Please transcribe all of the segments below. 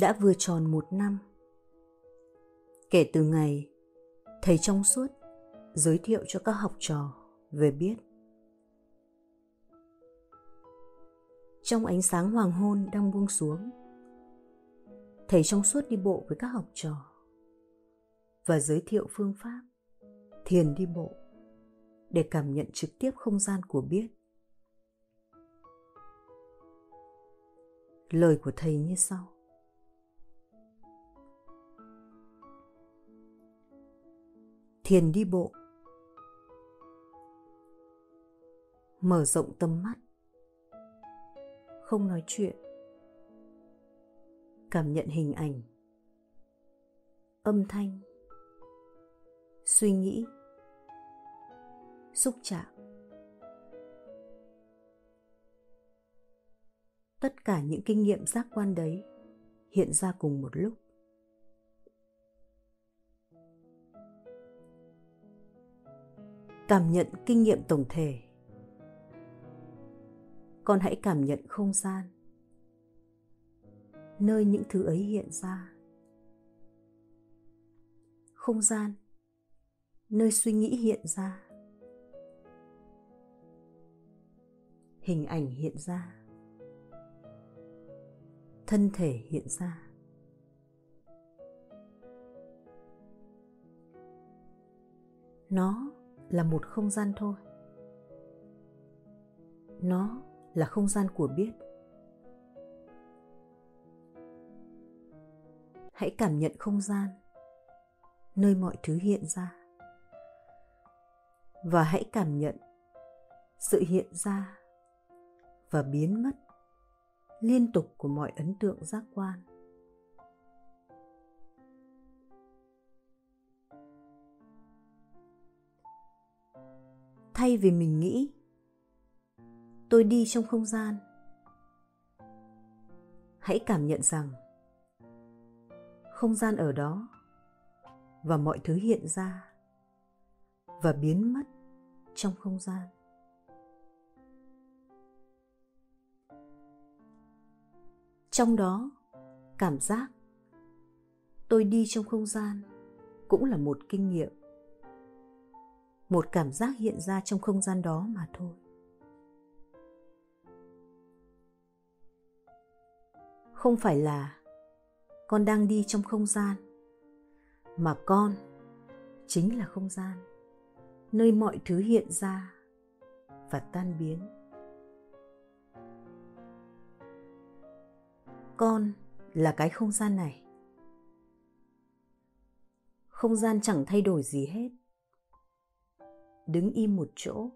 đã vừa tròn một năm. Kể từ ngày, thầy trong suốt giới thiệu cho các học trò về biết. Trong ánh sáng hoàng hôn đang buông xuống, thầy trong suốt đi bộ với các học trò và giới thiệu phương pháp thiền đi bộ để cảm nhận trực tiếp không gian của biết. Lời của thầy như sau. Thiền đi bộ. Mở rộng tầm mắt. Không nói chuyện. Cảm nhận hình ảnh. Âm thanh. Suy nghĩ. Xúc chạm. Tất cả những kinh nghiệm giác quan đấy hiện ra cùng một lúc. Cảm nhận kinh nghiệm tổng thể. Con hãy cảm nhận không gian. Nơi những thứ ấy hiện ra. Không gian. Nơi suy nghĩ hiện ra. Hình ảnh hiện ra. Thân thể hiện ra. Nó là một không gian thôi. Nó là không gian của biết. Hãy cảm nhận không gian, nơi mọi thứ hiện ra. Và hãy cảm nhận sự hiện ra và biến mất liên tục của mọi ấn tượng giác quan. Thay vì mình nghĩ. Tôi đi trong không gian. Hãy cảm nhận rằng, không gian ở đó và mọi thứ hiện ra và biến mất trong không gian. Trong đó, cảm giác tôi đi trong không gian cũng là một kinh nghiệm một cảm giác hiện ra trong không gian đó mà thôi. Không phải là con đang đi trong không gian, mà con chính là không gian, nơi mọi thứ hiện ra và tan biến. Con là cái không gian này. Không gian chẳng thay đổi gì hết đứng im một chỗ.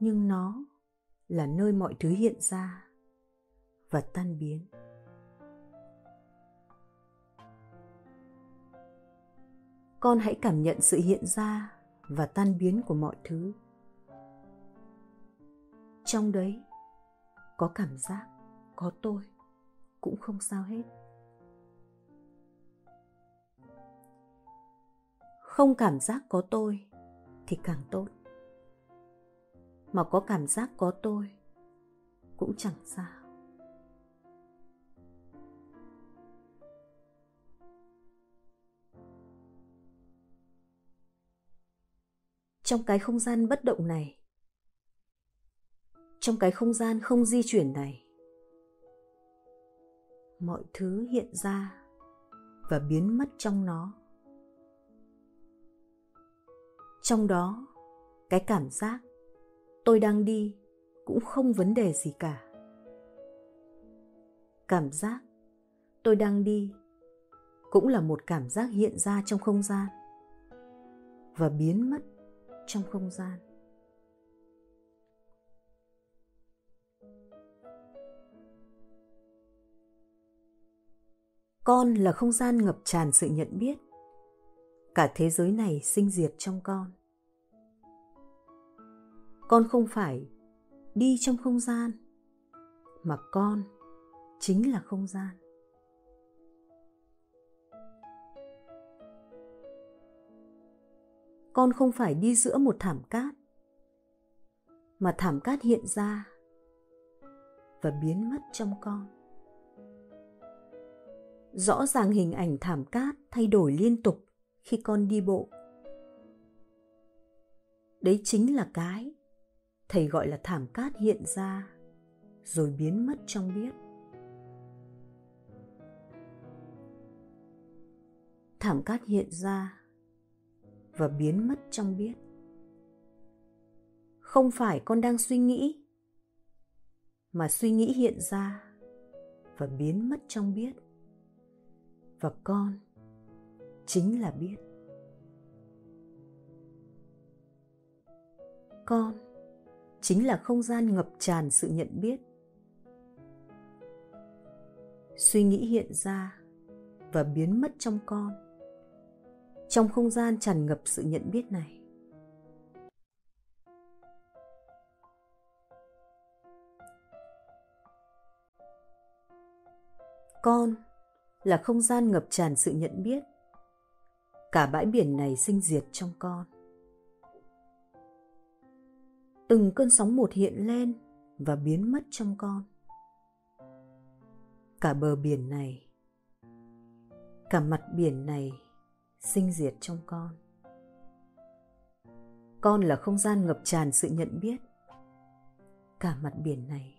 Nhưng nó là nơi mọi thứ hiện ra và tan biến. Con hãy cảm nhận sự hiện ra và tan biến của mọi thứ. Trong đấy có cảm giác, có tôi, cũng không sao hết. Không cảm giác có tôi thì càng tốt. Mà có cảm giác có tôi cũng chẳng sao. Trong cái không gian bất động này, trong cái không gian không di chuyển này, mọi thứ hiện ra và biến mất trong nó. Trong đó, cái cảm giác tôi đang đi cũng không vấn đề gì cả. Cảm giác tôi đang đi cũng là một cảm giác hiện ra trong không gian và biến mất trong không gian. Con là không gian ngập tràn sự nhận biết cả thế giới này sinh diệt trong con. Con không phải đi trong không gian, mà con chính là không gian. Con không phải đi giữa một thảm cát, mà thảm cát hiện ra và biến mất trong con. Rõ ràng hình ảnh thảm cát thay đổi liên tục khi con đi bộ. Đấy chính là cái thầy gọi là thảm cát hiện ra rồi biến mất trong biết thảm cát hiện ra và biến mất trong biết không phải con đang suy nghĩ, mà suy nghĩ hiện ra và biến mất trong biết và con chính là biết. Con, chính là không gian ngập tràn sự nhận biết. Suy nghĩ hiện ra và biến mất trong con, trong không gian tràn ngập sự nhận biết này. Con là không gian ngập tràn sự nhận biết cả bãi biển này sinh diệt trong con. Từng cơn sóng một hiện lên và biến mất trong con. Cả bờ biển này, cả mặt biển này sinh diệt trong con. Con là không gian ngập tràn sự nhận biết. Cả mặt biển này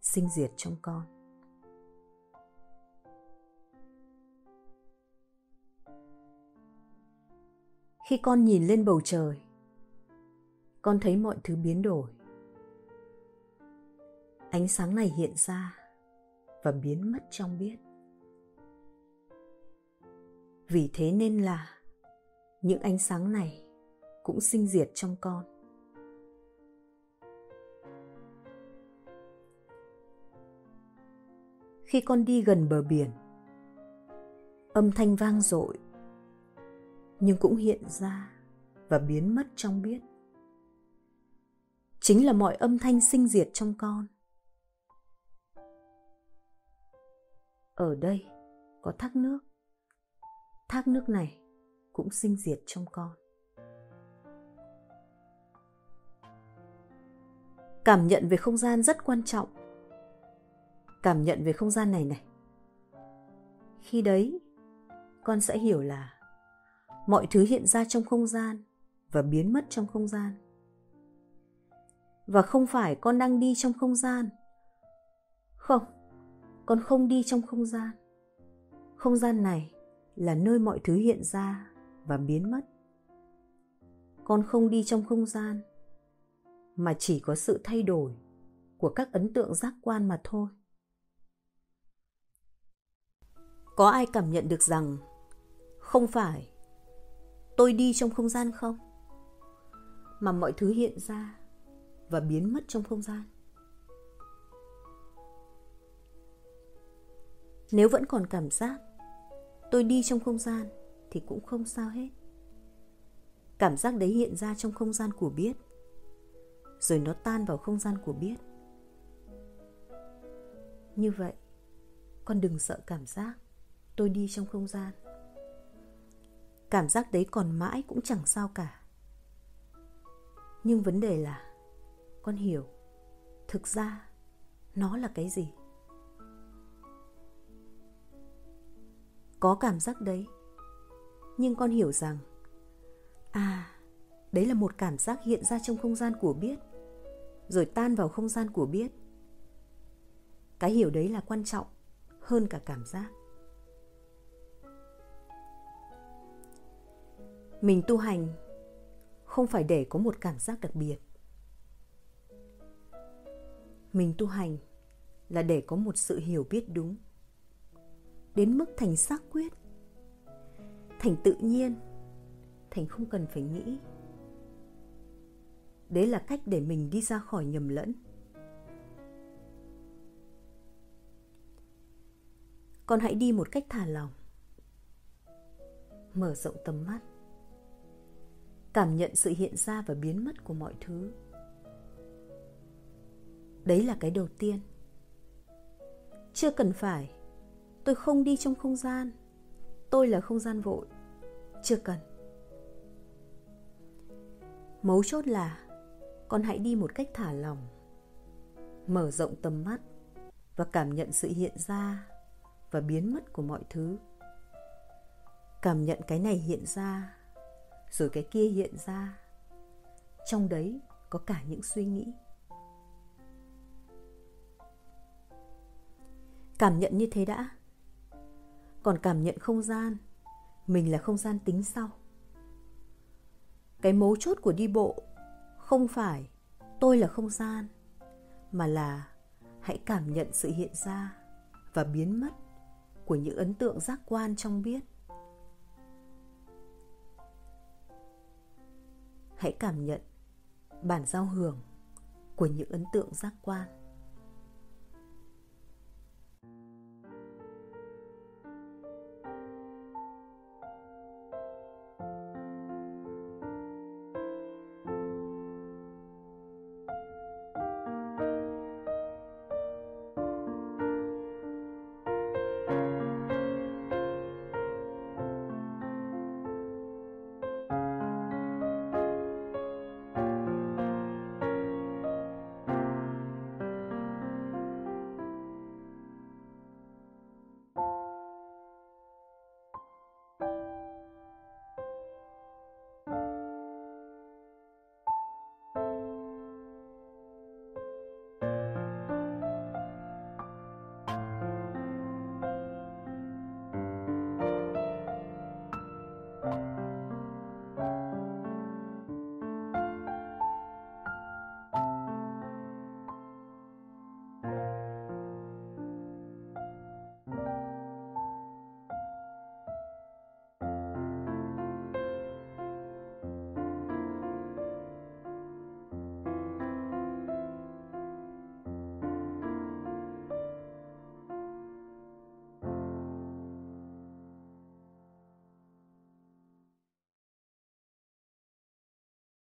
sinh diệt trong con. Khi con nhìn lên bầu trời, con thấy mọi thứ biến đổi. Ánh sáng này hiện ra và biến mất trong biết. Vì thế nên là những ánh sáng này cũng sinh diệt trong con. Khi con đi gần bờ biển, âm thanh vang dội nhưng cũng hiện ra và biến mất trong biết. Chính là mọi âm thanh sinh diệt trong con. Ở đây có thác nước. Thác nước này cũng sinh diệt trong con. Cảm nhận về không gian rất quan trọng. Cảm nhận về không gian này này. Khi đấy, con sẽ hiểu là mọi thứ hiện ra trong không gian và biến mất trong không gian. Và không phải con đang đi trong không gian. Không, con không đi trong không gian. Không gian này là nơi mọi thứ hiện ra và biến mất. Con không đi trong không gian, mà chỉ có sự thay đổi của các ấn tượng giác quan mà thôi. Có ai cảm nhận được rằng không phải tôi đi trong không gian không? Mà mọi thứ hiện ra và biến mất trong không gian. Nếu vẫn còn cảm giác tôi đi trong không gian thì cũng không sao hết. Cảm giác đấy hiện ra trong không gian của biết, rồi nó tan vào không gian của biết. Như vậy, con đừng sợ cảm giác tôi đi trong không gian cảm giác đấy còn mãi cũng chẳng sao cả. Nhưng vấn đề là, con hiểu, thực ra nó là cái gì? Có cảm giác đấy, nhưng con hiểu rằng à đấy là một cảm giác hiện ra trong không gian của biết, rồi tan vào không gian của biết. Cái hiểu đấy là quan trọng hơn cả cảm giác. Mình tu hành không phải để có một cảm giác đặc biệt. Mình tu hành là để có một sự hiểu biết đúng, đến mức thành xác quyết, thành tự nhiên, thành không cần phải nghĩ. Đấy là cách để mình đi ra khỏi nhầm lẫn. Con hãy đi một cách thả lòng mở rộng tầm mắt cảm nhận sự hiện ra và biến mất của mọi thứ. Đấy là cái đầu tiên. Chưa cần phải tôi không đi trong không gian. Tôi là không gian vội. Chưa cần. Mấu chốt là con hãy đi một cách thả lỏng, mở rộng tầm mắt và cảm nhận sự hiện ra và biến mất của mọi thứ. Cảm nhận cái này hiện ra rồi cái kia hiện ra. Trong đấy có cả những suy nghĩ. Cảm nhận như thế đã. Còn cảm nhận không gian, mình là không gian tính sau. Cái mấu chốt của đi bộ không phải tôi là không gian, mà là hãy cảm nhận sự hiện ra và biến mất của những ấn tượng giác quan trong biết. Hãy cảm nhận bản giao hưởng của những ấn tượng giác quan.